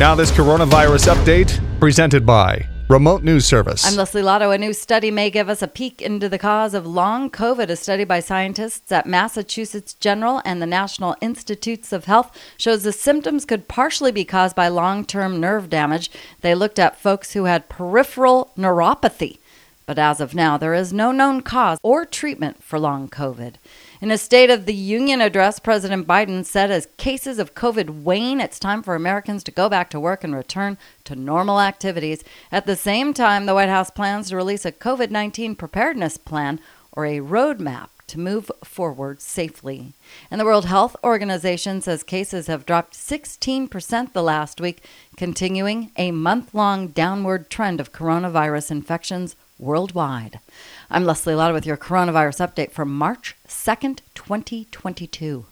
Now, this coronavirus update presented by Remote News Service. I'm Leslie Lotto. A new study may give us a peek into the cause of long COVID. A study by scientists at Massachusetts General and the National Institutes of Health shows the symptoms could partially be caused by long term nerve damage. They looked at folks who had peripheral neuropathy. But as of now, there is no known cause or treatment for long COVID. In a State of the Union address, President Biden said as cases of COVID wane, it's time for Americans to go back to work and return to normal activities. At the same time, the White House plans to release a COVID 19 preparedness plan or a roadmap to move forward safely. And the World Health Organization says cases have dropped 16% the last week, continuing a month long downward trend of coronavirus infections worldwide. I'm Leslie Lotto with your coronavirus update for March 2nd, 2022.